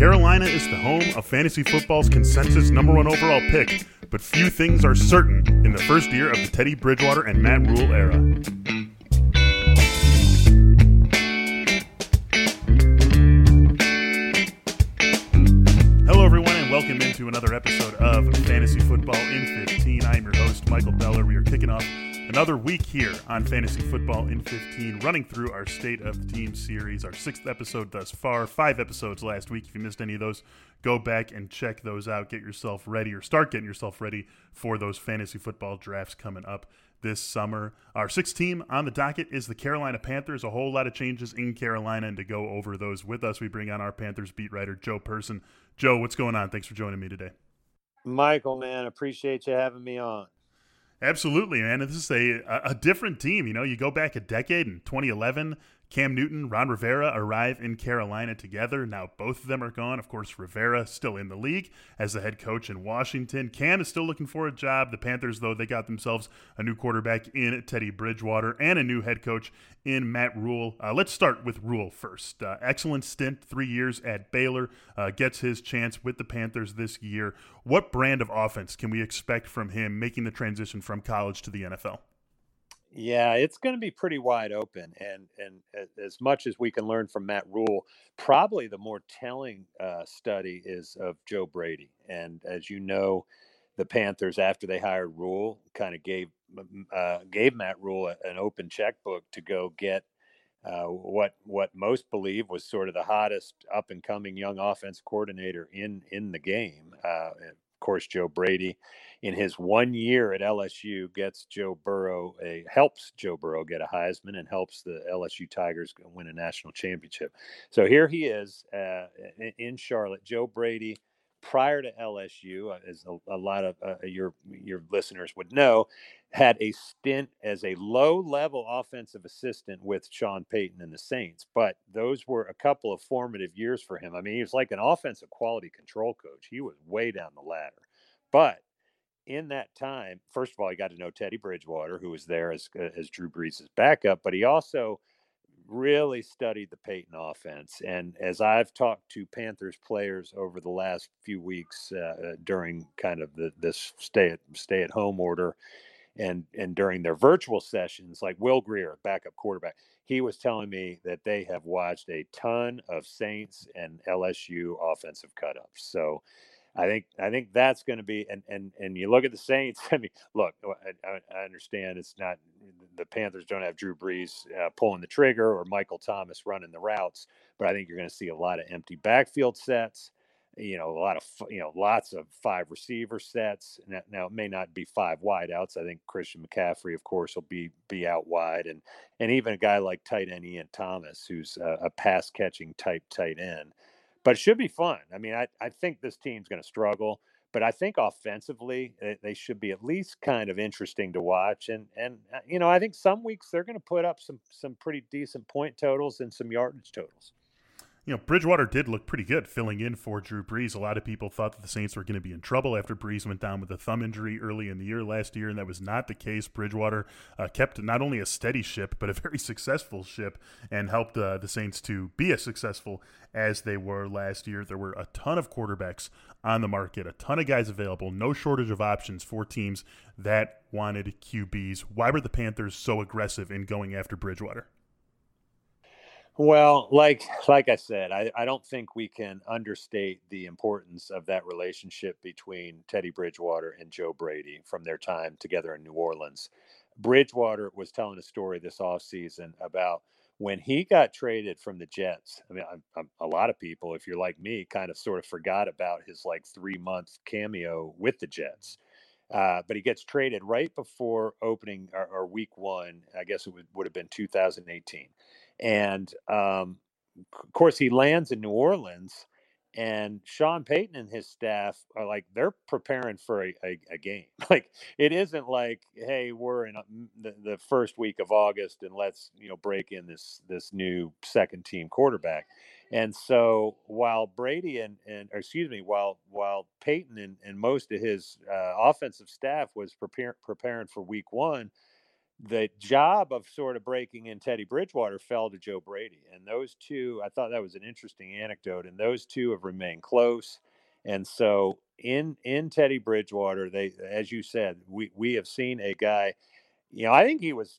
Carolina is the home of fantasy football's consensus number one overall pick, but few things are certain in the first year of the Teddy Bridgewater and Matt Rhule era. Hello, everyone, and welcome into another episode of Fantasy Football in 15. I am your host, Michael Beller. We are kicking off another week here on Fantasy Football in 15, running through our State of the Team series, our sixth episode thus far, five episodes last week. If you missed any of those, go back and check those out. Get yourself ready or start getting yourself ready for those fantasy football drafts coming up this summer. Our sixth team on the docket is the Carolina Panthers. A whole lot of changes in Carolina, and to go over those with us, we bring on our Panthers beat writer, Joe Person. Joe, what's going on? Thanks for joining me today. Michael, man, appreciate you having me on. Absolutely, man. This is a a different team. You know, you go back a decade in 2011, Cam Newton, Ron Rivera arrive in Carolina together. Now both of them are gone. Of course, Rivera still in the league as the head coach in Washington. Cam is still looking for a job. The Panthers, though, they got themselves a new quarterback in Teddy Bridgewater and a new head coach in Matt Rhule. Uh, let's start with Rhule first. Uh, excellent stint, three years at Baylor. Uh, gets his chance with the Panthers this year. What brand of offense can we expect from him making the transition from college to the NFL? Yeah, it's going to be pretty wide open, and and as much as we can learn from Matt Rhule, probably the more telling uh, study is of Joe Brady. And as you know, the Panthers after they hired Rhule, kind of gave uh, gave Matt Rhule an open checkbook to go get uh, what what most believe was sort of the hottest up and coming young offense coordinator in in the game. Course, Joe Brady, in his one year at LSU, gets Joe Burrow a helps Joe Burrow get a Heisman and helps the LSU Tigers win a national championship. So here he is uh, in Charlotte. Joe Brady, prior to LSU, uh, as a, a lot of uh, your your listeners would know, had a stint as a low level offensive assistant with Sean Payton and the Saints. But those were a couple of formative years for him. I mean, he was like an offensive quality control coach. He was way down the ladder. But in that time, first of all, he got to know Teddy Bridgewater, who was there as uh, as Drew Brees' backup, but he also really studied the Payton offense. And as I've talked to Panthers players over the last few weeks uh during kind of the, this stay at stay at home order, and and during their virtual sessions, like Will Grier, backup quarterback, he was telling me that they have watched a ton of Saints and LSU offensive cutups. So I think I think that's going to be and and and you look at the Saints. I mean, look, I, I understand it's not the Panthers don't have Drew Brees uh, pulling the trigger or Michael Thomas running the routes, but I think you're going to see a lot of empty backfield sets you know, a lot of, you know, lots of five receiver sets. Now, it may not be five wideouts. I think Christian McCaffrey, of course, will be be out wide, and and even a guy like tight end Ian Thomas, who's a, a pass catching type tight end. But it should be fun. I mean, I, I think this team's going to struggle, but I think offensively they should be at least kind of interesting to watch. And and uh, you know, I think some weeks they're going to put up some some pretty decent point totals and some yardage totals you know, Bridgewater did look pretty good filling in for Drew Brees. A lot of people thought that the Saints were going to be in trouble after Brees went down with a thumb injury early in the year last year, and that was not the case. Bridgewater uh, kept not only a steady ship, but a very successful ship and helped uh, the Saints to be as successful as they were last year. There were a ton of quarterbacks on the market, a ton of guys available, no shortage of options for teams that wanted QBs. Why were the Panthers so aggressive in going after Bridgewater? Well, like like I said, I, I don't think we can understate the importance of that relationship between Teddy Bridgewater and Joe Brady from their time together in New Orleans. Bridgewater was telling a story this offseason about when he got traded from the Jets. I mean, I, I, a lot of people, if you're like me, kind of sort of forgot about his like three month cameo with the Jets. Uh, but he gets traded right before opening or, or week one. I guess it would, would have been 2018 and um, of course, he lands in New Orleans, and Sean Payton and his staff are like they're preparing for a, a, a game. Like it isn't like, hey, we're in a, the, the first week of August, and let's you know break in this this new second team quarterback. And so while Brady and, and excuse me, while while Payton and, and most of his uh, offensive staff was prepare, preparing for week one, the job of sort of breaking in Teddy Bridgewater fell to Joe Brady. And those two, I thought that was an interesting anecdote. And those two have remained close. And so in in Teddy Bridgewater, they as you said, we we have seen a guy you know, I think he was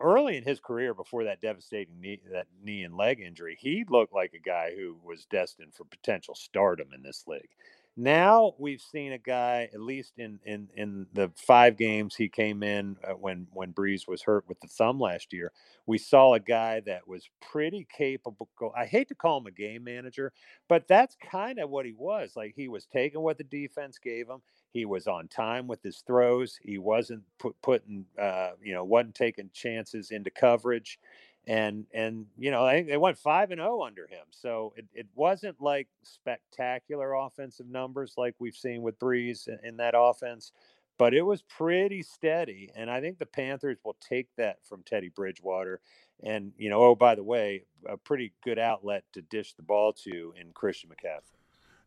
early in his career before that devastating knee, that knee and leg injury. He looked like a guy who was destined for potential stardom in this league. Now we've seen a guy, at least in in in the five games he came in uh, when when Brees was hurt with the thumb last year. We saw a guy that was pretty capable. I hate to call him a game manager, but that's kind of what he was. Like he was taking what the defense gave him. He was on time with his throws. He wasn't put, putting, uh, you know, wasn't taking chances into coverage and and you know I they went five and zero oh under him. So it, it wasn't like spectacular offensive numbers like we've seen with Brees in, in, that offense, but it was pretty steady. And I think the Panthers will take that from Teddy Bridgewater. And you know, oh by the way, a pretty good outlet to dish the ball to in Christian McCaffrey.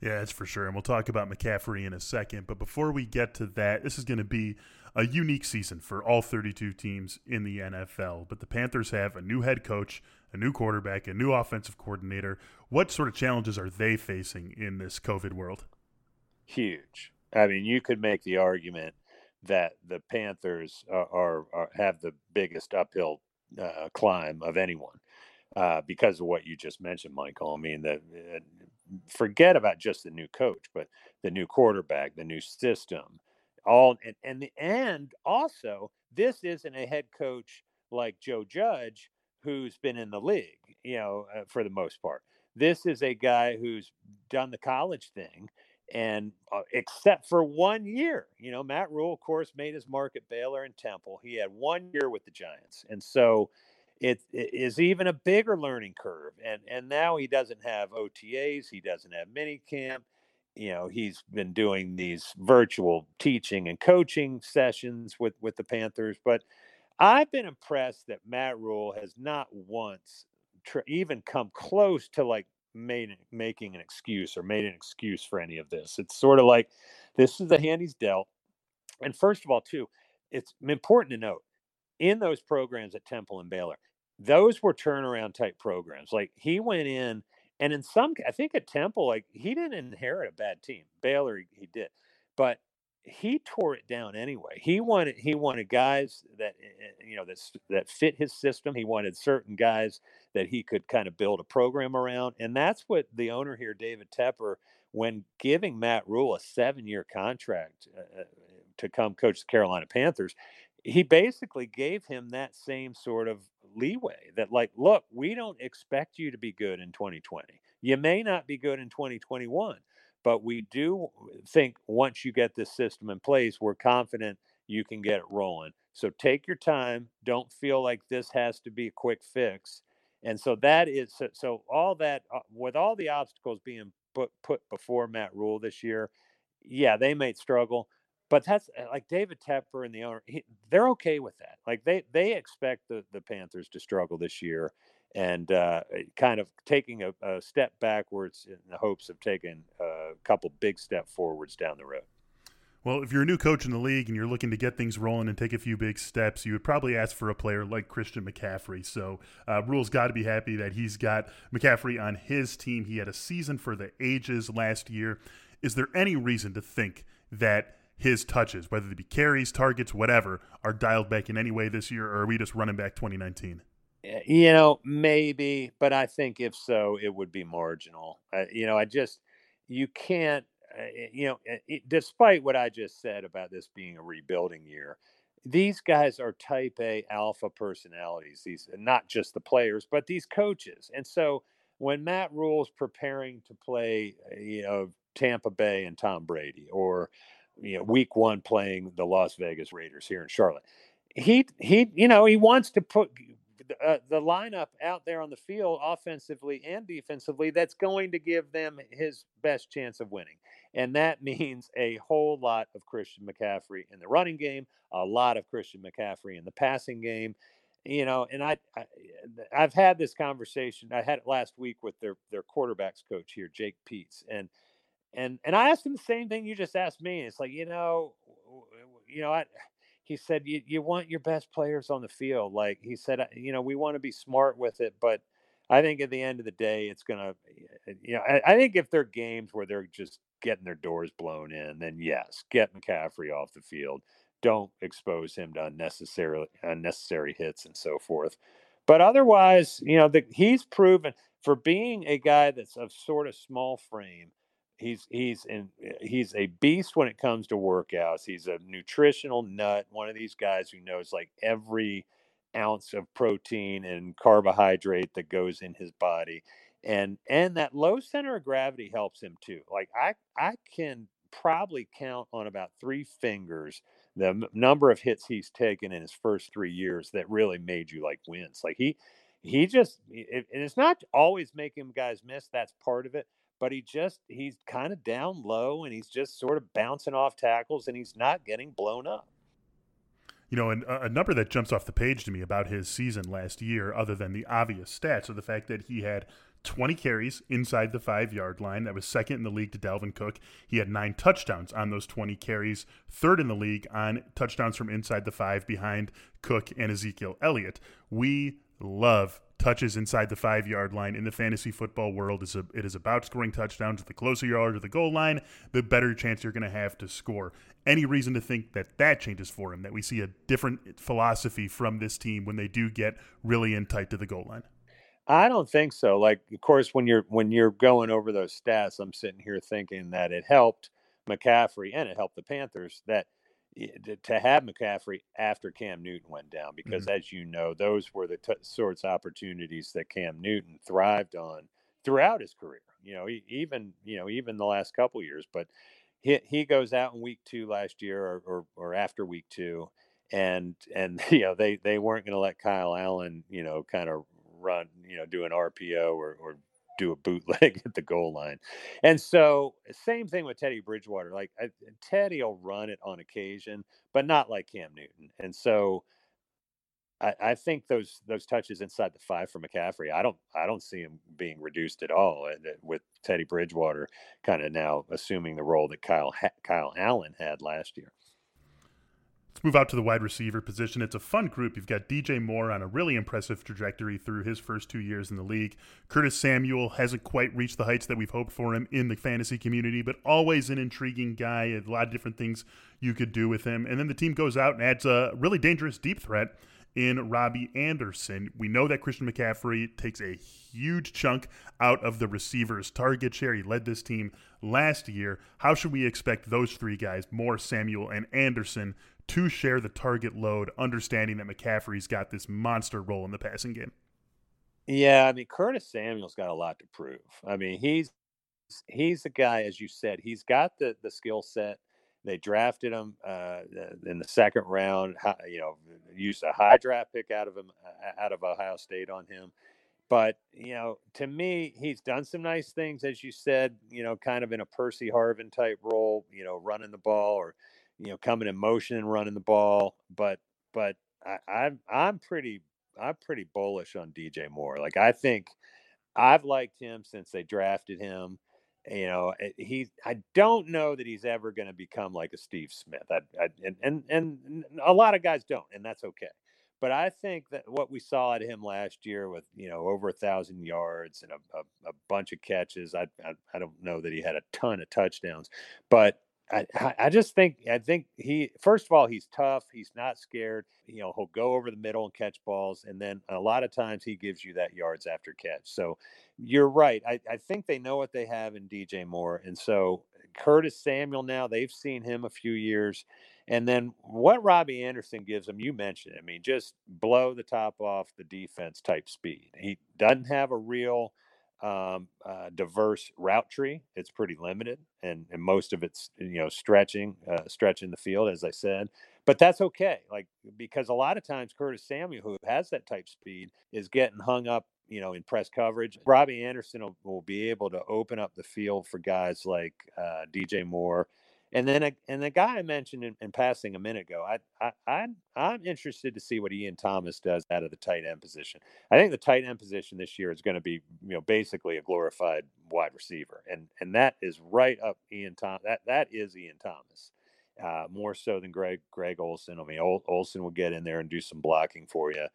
Yeah, that's for sure. And we'll talk about McCaffrey in a second. But before we get to that, this is going to be a unique season for all 32 teams in the NFL. But the Panthers have a new head coach, a new quarterback, a new offensive coordinator. What sort of challenges are they facing in this COVID world? Huge. I mean, you could make the argument that the Panthers are, are, are have the biggest uphill uh, climb of anyone uh, because of what you just mentioned, Michael. I mean, the, uh, forget about just the new coach, but the new quarterback, the new system, all and and and also this isn't a head coach like Joe Judge who's been in the league, you know, uh, for the most part. This is a guy who's done the college thing and uh, except for one year, you know, Matt Rhule of course, made his mark at Baylor and Temple. He had one year with the Giants, and so it, it is even a bigger learning curve. And and now he doesn't have OTAs, he doesn't have mini camp you know he's been doing these virtual teaching and coaching sessions with with the Panthers but I've been impressed that Matt Rhule has not once tr- even come close to like made making an excuse or made an excuse for any of this. It's sort of like this is the hand he's dealt and first of all too it's important to note in those programs at Temple and Baylor those were turnaround type programs. Like he went in and in some, I think at Temple, like he didn't inherit a bad team. Baylor, he, he did, but he tore it down anyway. He wanted he wanted guys that eh, eh, you know that that fit his system. He wanted certain guys that he could kind of build a program around, and that's what the owner here, David Tepper, when giving Matt Rhule a seven year contract uh, to come coach the Carolina Panthers, he basically gave him that same sort of leeway that like look we don't expect you to be good in 2020 you may not be good in 2021 but we do think once you get this system in place we're confident you can get it rolling. So take your time. Don't feel like this has to be a quick fix. And so that is so, so all that uh, with all the obstacles being put put before Matt Rhule this year yeah they might struggle but that's uh, like David Tepper and the owner. He, they're okay with that. Like they they expect the the Panthers to struggle this year, and uh, eh, kind of taking a, a, step backwards in the hopes of taking a couple big step forwards down the road. Well, if you're a new coach in the league and you're looking to get things rolling and take a few big steps, you would probably ask for a player like Christian McCaffrey. So, uh, Rhule's got to be happy that he's got McCaffrey on his team. He had a season for the ages last year. Is there any reason to think that his touches, whether they be carries, targets, whatever, are dialed back in any way this year, or are we just running back 2019? Eh, you know, maybe, but I think if so, it would be marginal. Uh, you know, I just, you can't, uh, you know, it, despite what I just said about this being a rebuilding year, these guys are type A alpha personalities. These, not just the players, but these coaches. And so when Matt Rhule's preparing to play, you know, Tampa Bay and Tom Brady, or you know, week one playing the Las Vegas Raiders here in Charlotte. He he, you know, he wants to put uh, the lineup out there on the field, offensively and defensively, that's going to give them his best chance of winning. And that means a whole lot of Christian McCaffrey in the running game, a lot of Christian McCaffrey in the passing game. You know, and I, I I've had this conversation. I had it last week with their their quarterbacks coach here, Jake Peetz, and and and I asked him the same thing you just asked me. It's like you know, you know, I, he said you, you want your best players on the field. Like he said, you know, we want to be smart with it, but I think at the end of the day, it's gonna, you know, I, I think if they're games where they're just getting their doors blown in, then yes, get McCaffrey off the field. Don't expose him to unnecessary unnecessary hits and so forth. But otherwise, you know, the, he's proven for being a guy that's of sort of small frame he's he's in eh, he's a beast when it comes to workouts. He's a nutritional nut, one of these guys who knows like every ounce of protein and carbohydrate that goes in his body. And and that low center of gravity helps him too. Like I I can probably count on about three fingers the m- number of hits he's taken in his first 3 years that really made you like wins. Like he he just it, and it's not always making guys miss that's part of it but he just he's kind of down low and he's just sort of bouncing off tackles and he's not getting blown up. You know, and uh, a number that jumps off the page to me about his season last year, other than the obvious stats, are the fact that he had 20 carries inside the five yard line. That was second in the league to Dalvin Cook. He had nine touchdowns on those 20 carries, third in the league on touchdowns from inside the five behind Cook and Ezekiel Elliott. We love touches inside the five yard line in the fantasy football world. Is a, it is about scoring touchdowns. The closer you are to the goal line, the better chance you're going to have to score. Any reason to think that that changes for him? That we see a different philosophy from this team when they do get really in tight to the goal line? I don't think so. Like, of course, when you're when you're going over those stats, I'm sitting here thinking that it helped McCaffrey and it helped the Panthers that to have McCaffrey after Cam Newton went down, because mm-hmm. as you know, those were the t- sorts of opportunities that Cam Newton thrived on throughout his career. You know, even you know even the last couple years, but he he goes out in week two last year or or, or after week two, and and you know they they weren't going to let Kyle Allen you know kind of run you know do an RPO or or do a bootleg at the goal line. And so, same thing with Teddy Bridgewater. Like I, Teddy will run it on occasion, but not like Cam Newton. And so, I, I, think those those touches inside the five for McCaffrey, I don't I don't see him being reduced at all. With Teddy Bridgewater kind of now assuming the role that Kyle Kyle Allen had last year. Let's move out to the wide receiver position. It's a fun group. You've got DJ Moore on a really impressive trajectory through his first two years in the league. Curtis Samuel hasn't quite reached the heights that we've hoped for him in the fantasy community, but always an intriguing guy. A lot of different things you could do with him. And then the team goes out and adds a really dangerous deep threat in Robbie Anderson. We know that Christian McCaffrey takes a huge chunk out of the receiver's target share. He led this team last year. How should we expect those three guys, Moore, Samuel, and Anderson, to share the target load, understanding that McCaffrey's got this monster role in the passing game. Yeah, I mean Curtis Samuel's got a lot to prove. I mean, he's he's the guy, as you said, he's got the the skill set. They drafted him uh, in the second round. You know, used a high draft pick out of him, uh, out of Ohio State on him. But you know, to me, he's done some nice things, as you said. You know, kind of in a Percy Harvin type role. You know, running the ball or you know, coming in motion and running the ball. But but I, I'm I'm pretty I'm pretty bullish on DJ Moore. Like I think I've liked him since they drafted him. You know, eh, he I don't know that he's ever going to become like a Steve Smith. I, I, and, and and a lot of guys don't, and that's okay. But I think that what we saw at him last year with you know over a thousand yards and a, a, a bunch of catches, I, I I don't know that he had a ton of touchdowns, but I, I just think I think he first of all he's tough. He's not scared. You know he'll go over the middle and catch balls, and then a lot of times he gives you that yards after catch. So you're right. I, I think they know what they have in DJ Moore, and so Curtis Samuel now they've seen him a few years, and then what Robbie Anderson gives them. You mentioned. I mean, just blow the top off the defense type speed. He doesn't have a real um, uh, diverse route tree. It's pretty limited, and, and most of it's you know stretching, uh, stretching the field, as I said. But that's okay, like because a lot of times Curtis Samuel, who has that type speed, is getting hung up, you know, in press coverage. Robbie Anderson will, will be able to open up the field for guys like uh, DJ Moore and then, a, and the guy I mentioned in, in, passing a minute ago, I, I, I'm, I'm interested to see what Ian Thomas does out of the tight end position. I think the tight end position this year is going to be, you know, basically a glorified wide receiver, and and that is right up Ian Thomas. That that is Ian Thomas. uh, more so than Greg Greg Olsen. I mean, Ol- Olsen will get in there and do some blocking for you.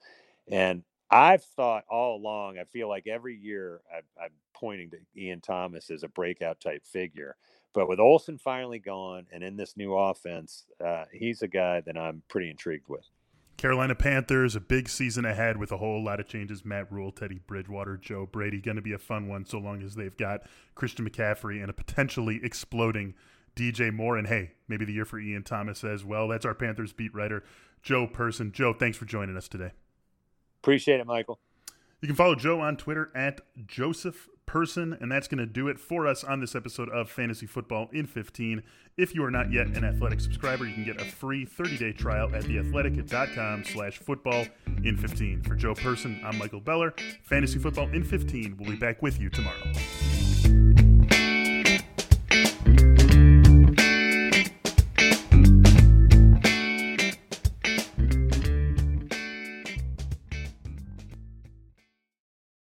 And I've thought all along. I feel like every year i am pointing to Ian Thomas as a breakout type figure. But with Olsen finally gone and in this new offense, uh, he's a guy that I'm pretty intrigued with. Carolina Panthers, a big season ahead with a whole lot of changes. Matt Rhule, Teddy Bridgewater, Joe Brady, going to be a fun one so long as they've got Christian McCaffrey and a potentially exploding DJ Moore. And hey, maybe the year for Ian Thomas as well. That's our Panthers beat writer, Joe Person. Joe, thanks for joining us today. Appreciate it, Michael. You can follow Joe on Twitter at Joseph Person, and that's going to do it for us on this episode of Fantasy Football in 15. If you are not yet an Athletic subscriber, you can get a free 30-day trial at theathletic.com slash football in 15. For Joe Person, I'm Michael Beller. Fantasy Football in 15 will be back with you tomorrow.